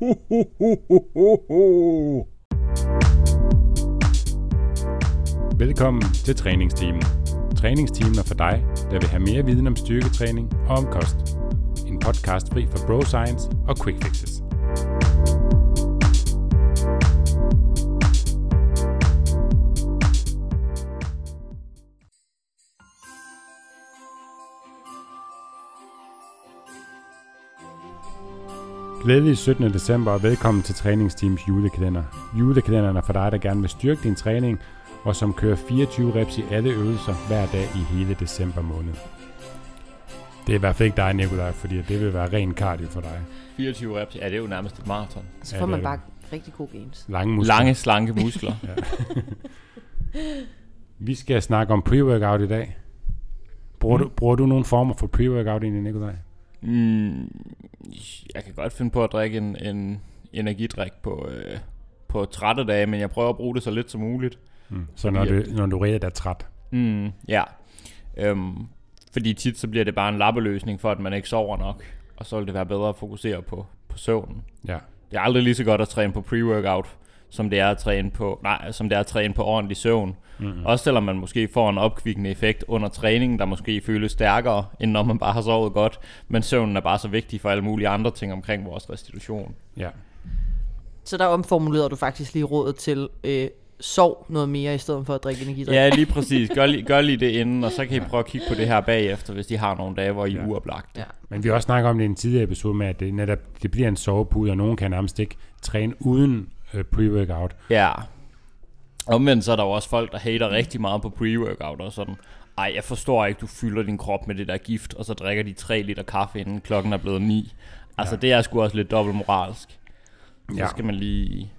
Ho, ho, ho, ho, ho. Velkommen til træningsteamen. Træningsteamen er for dig, der vil have mere viden om styrketræning og om kost. En podcast fri for bro science og quick fixes. Glædelig 17. december og velkommen til Træningsteams julekalender. Julekalenderen er for dig, der gerne vil styrke din træning, og som kører 24 reps i alle øvelser hver dag i hele december måned. Det er i hvert fald ikke dig, Nikolaj, fordi det vil være ren cardio for dig. 24 reps, ja det er jo nærmest et maraton. Så Ja, får det man bare rigtig god gains. Lange muskler. Lange, slanke muskler. Vi skal snakke om pre-workout i dag. Bruger, Mm. du, bruger du nogle former for pre-workout egentlig, Nikolaj? Mm, jeg kan godt finde på at drikke en, en energidrik på, øh, på trætte dage, men jeg prøver at bruge det så lidt som muligt. Mm. Så når du, når du reelt er træt. Mm, ja. Øhm, fordi tit så bliver det bare en lappeløsning for, at man ikke sover nok. Og så vil det være bedre at fokusere på, på søvnen. Ja. Det er aldrig lige så godt at træne på pre-workout, som det er at træne på, nej, som det er at træne på ordentlig søvn. Mm-hmm. Også selvom man måske får en opkvikkende effekt under træningen, der måske føles stærkere, end når man bare har sovet godt. Men søvnen er bare så vigtig for alle mulige andre ting omkring vores restitution. Ja. Så der omformulerede du faktisk lige rådet til, øh, sov noget mere, i stedet for at drikke energidrik. Ja, lige præcis. Gør lige, gør lige det inden, og så kan I prøve at kigge på det her bagefter, hvis de har nogle dage, hvor I er Ja. uoplagt. Ja. Men vi har også snakket om det i en tidligere episode med, at det netop det bliver en sovepude, og nogen kan nærmest ikke træne uden øh, pre-workout. Ja. Omvendt så er der jo også folk, der hater rigtig meget på pre-workout og sådan. Ej, jeg forstår ikke, du fylder din krop med det der gift, og så drikker de 3 liter kaffe, inden klokken er blevet 9. Altså, Ja. det er sgu også lidt dobbelt moralsk. Så Ja. skal man lige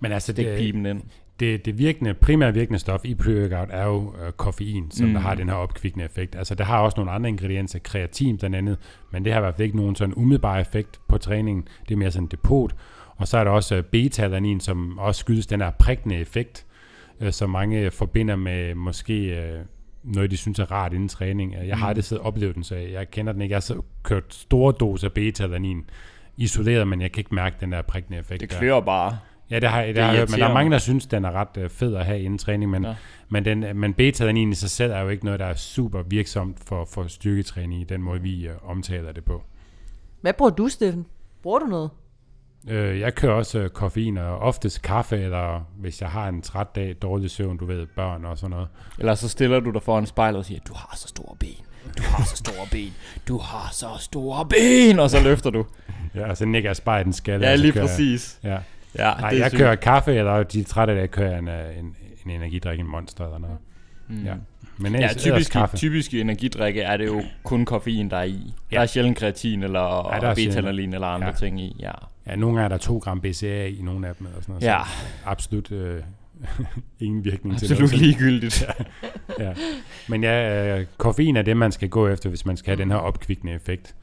Men altså, det, pipen ind. det, det virkende, primære virkende stof i pre-workout er jo øh, koffein, som mm. der har den her opkvikkende effekt. Altså, der har også nogle andre ingredienser, kreatin blandt andet, men det har i hvert fald ikke nogen sådan umiddelbar effekt på træningen. Det er mere sådan depot. Og så er der også øh, beta-alanin, som også skyldes den her prikkende effekt, øh, som mange forbinder med måske øh, noget, de synes er rart inden træning. Jeg har Mm. aldrig siddet og oplevet den, så jeg kender den ikke. Jeg har så kørt store doser beta-alanin isoleret, men jeg kan ikke mærke den der prikkende effekt. Det klør bare. Ja, det har, det Det har jeg hørt, men der er mange, der synes, den er ret fed at have inden træning, men, ja. Men, den, men beta-alanin i sig selv er jo ikke noget, der er super virksomt for, for styrketræning i den måde, vi omtaler det på. Hvad bruger du, Steffen? Bruger du noget? Øh, jeg kører også øh, koffein og oftest kaffe, eller hvis jeg har en træt dag, dårlig søvn, du ved, børn og sådan noget. Eller så stiller du dig foran spejlet og siger, du har så store ben, du har så store ben, du har så store ben, og så løfter du. Ja, og så nikker jeg spejl den skalle. Ja, lige kører jeg- præcis. Ja. Ja, Nej, det jeg sygt. kører kaffe, eller de trætte dage kører jeg en, øh, en, en energidrik, en monster eller noget. Mm. Ja. Men Ja, ellers, ellers typisk, kaffe. typisk i energidrikke er det jo kun koffein, der er i. Ja. Der er sjældent kreatin eller Ja, ja, beta-alanin eller andre Ja. ja. ting i. Ja. Ja, nogle gange er der 2 gram BCA i nogle af dem, eller sådan noget. Ja. Så absolut øh, ingen virkning til Absolut noget. ligegyldigt. Ja. Men ja, øh, koffein er det, man skal gå efter, hvis man skal have den her opkvikkende effekt.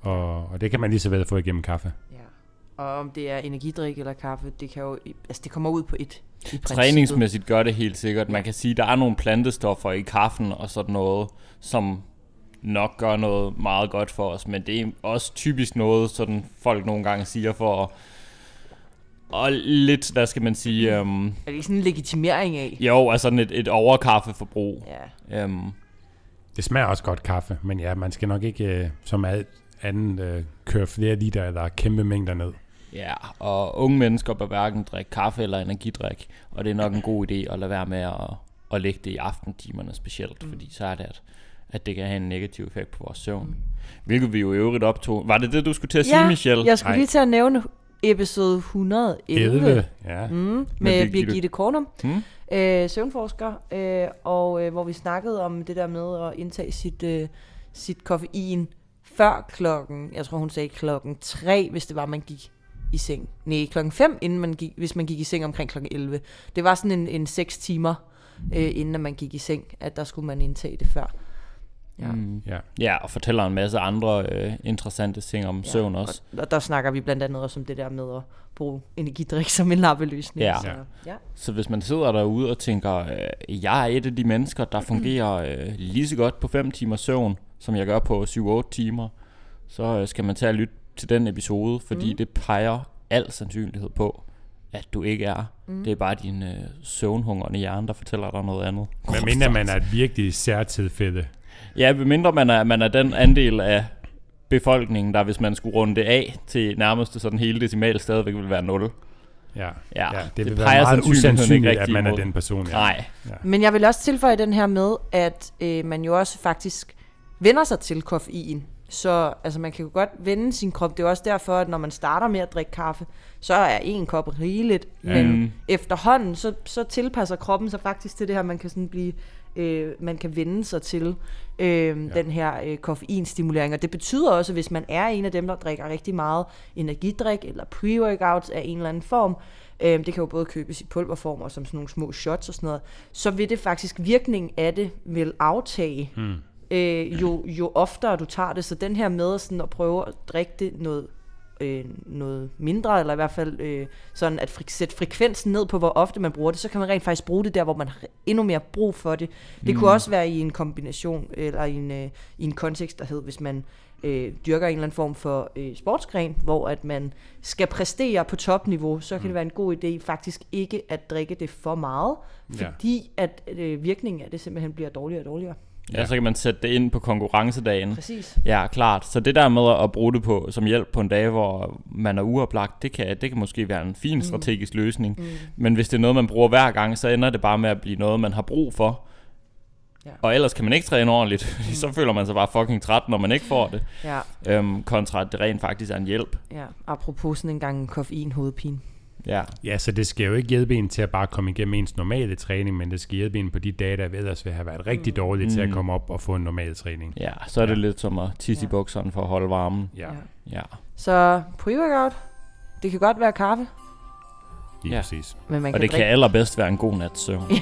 Og, og det kan man lige så vel få igennem kaffe. Ja. Og om det er energidrik eller kaffe, det kan jo, altså det kommer ud på et. Træningsmæssigt gør det helt sikkert. Man kan sige, der er nogle plantestoffer i kaffen og sådan noget, som nok gør noget meget godt for os. Men det er også typisk noget, sådan folk nogle gange siger for at og lidt, hvad skal man sige, øhm, Er det ikke sådan en legitimering af? jo, altså sådan et, et overkaffeforbrug. Ja. Øhm, Det smager også godt kaffe, men ja, man skal nok ikke øh, som alt andet øh, køre flere liter eller kæmpe mængder ned. Ja, og unge mennesker bør hverken drikke kaffe eller energidrik, og det er nok en god idé at lade være med at, at lægge det i aftentimerne specielt, mm. fordi så er det, at, at det kan have en negativ effekt på vores søvn. Mm. Hvilket vi jo i øvrigt optog. Var det det, du skulle til at sige, ja, Michelle? jeg skulle Nej. lige til at nævne episode 111. 11, ja. Mm, med, Birgitte. Birgitte Kornum, Hmm? øh, søvnforsker, øh, og øh, hvor vi snakkede om det der med at indtage sit, øh, sit koffein før klokken, jeg tror hun sagde klokken 3, hvis det var, man gik i seng. Nej, klokken 5, inden man gik, hvis man gik i seng omkring klokken 11. Det var sådan en, en 6 timer, øh, inden at man gik i seng, at der skulle man indtage det før. Ja. Mm. Ja. ja, og fortæller en masse andre øh, interessante ting om ja, søvn også. Og, og der snakker vi blandt andet også om det der med at bruge energidrik som en lappeløsning. Ja. Så, Ja. Så hvis man sidder derude og tænker, øh, jeg er et af de mennesker, der fungerer øh, lige så godt på 5 timer søvn, som jeg gør på 7-8 timer, så øh, skal man tage og lytte til den episode, fordi Mm. mm. det peger al sandsynlighed på, at du ikke er. Mm. Det er bare din øh, søvnhungerne hjerne, der fortæller dig noget andet. Men mindre man er et virkelig særtilfælde. Ja, mindre man er, man er den andel af befolkningen, der hvis man skulle runde det af til nærmeste sådan hele decimal stadigvæk vil være 0. Ja, Ja, ja det, det vil være meget sandsynligheden ikke usandsynligt, at man er den person. Ja. Nej. Men jeg vil også tilføje den her med, at øh, man jo også faktisk vender sig til koffein. Så altså, man kan jo godt vende sin krop. Det er også derfor, at når man starter med at drikke kaffe, så er en kop rigeligt. Ja. Men Mm. efterhånden, så, så tilpasser kroppen sig faktisk til det her, man kan sådan blive, øh, man kan vende sig til øh, ja. den her øh, koffeinstimulering. Og det betyder også, at hvis man er en af dem, der drikker rigtig meget energidrik eller pre-workouts af en eller anden form, øh, det kan jo både købes i pulverform og som sådan nogle små shots og sådan noget, så vil det faktisk, virkningen af det vil aftage, Mm. øh, jo, jo oftere du tager det. Så den her med sådan at prøve at drikke det noget, øh, noget mindre, eller i hvert fald øh, sådan at fri- sætte frekvensen ned på, hvor ofte man bruger det, så kan man rent faktisk bruge det der, hvor man har endnu mere brug for det. Det mm. kunne også være i en kombination, eller i en, øh, i en kontekst, der hed, hvis man øh, dyrker en eller anden form for øh, sportsgren, hvor at man skal præstere på topniveau, så kan det være en god idé faktisk ikke at drikke det for meget, Ja. fordi at øh, virkningen af det simpelthen bliver dårligere og dårligere. Ja, så kan man sætte det ind på konkurrencedagen. Præcis. Ja, klart. Så det der med at bruge det på som hjælp på en dag, hvor man er uoplagt, det kan, det kan måske være en fin strategisk løsning. Mm. Men hvis det er noget, man bruger hver gang, så ender det bare med at blive noget, man har brug for. Ja. Og ellers kan man ikke træne ordentligt, fordi så føler man sig bare fucking træt, når man ikke får det. Ja, Øhm, kontra at det rent faktisk er en hjælp. ja. Apropos sådan en gang koffein hovedpine. Ja, Ja, så det skal jo ikke hjælpe en til at bare komme igennem ens normale træning, men det skal hjælpe en på de dage, der ellers vil have været rigtig dårlige til at Mm. komme op og få en normal træning. ja så er det Ja. lidt som at tisse i Ja. bukserne for at holde varmen. Ja, Ja. Så pre-workout, det kan godt være kaffe, lige Ja. præcis. men man Og kan det drikke kan allerbedst være en god nats søvn.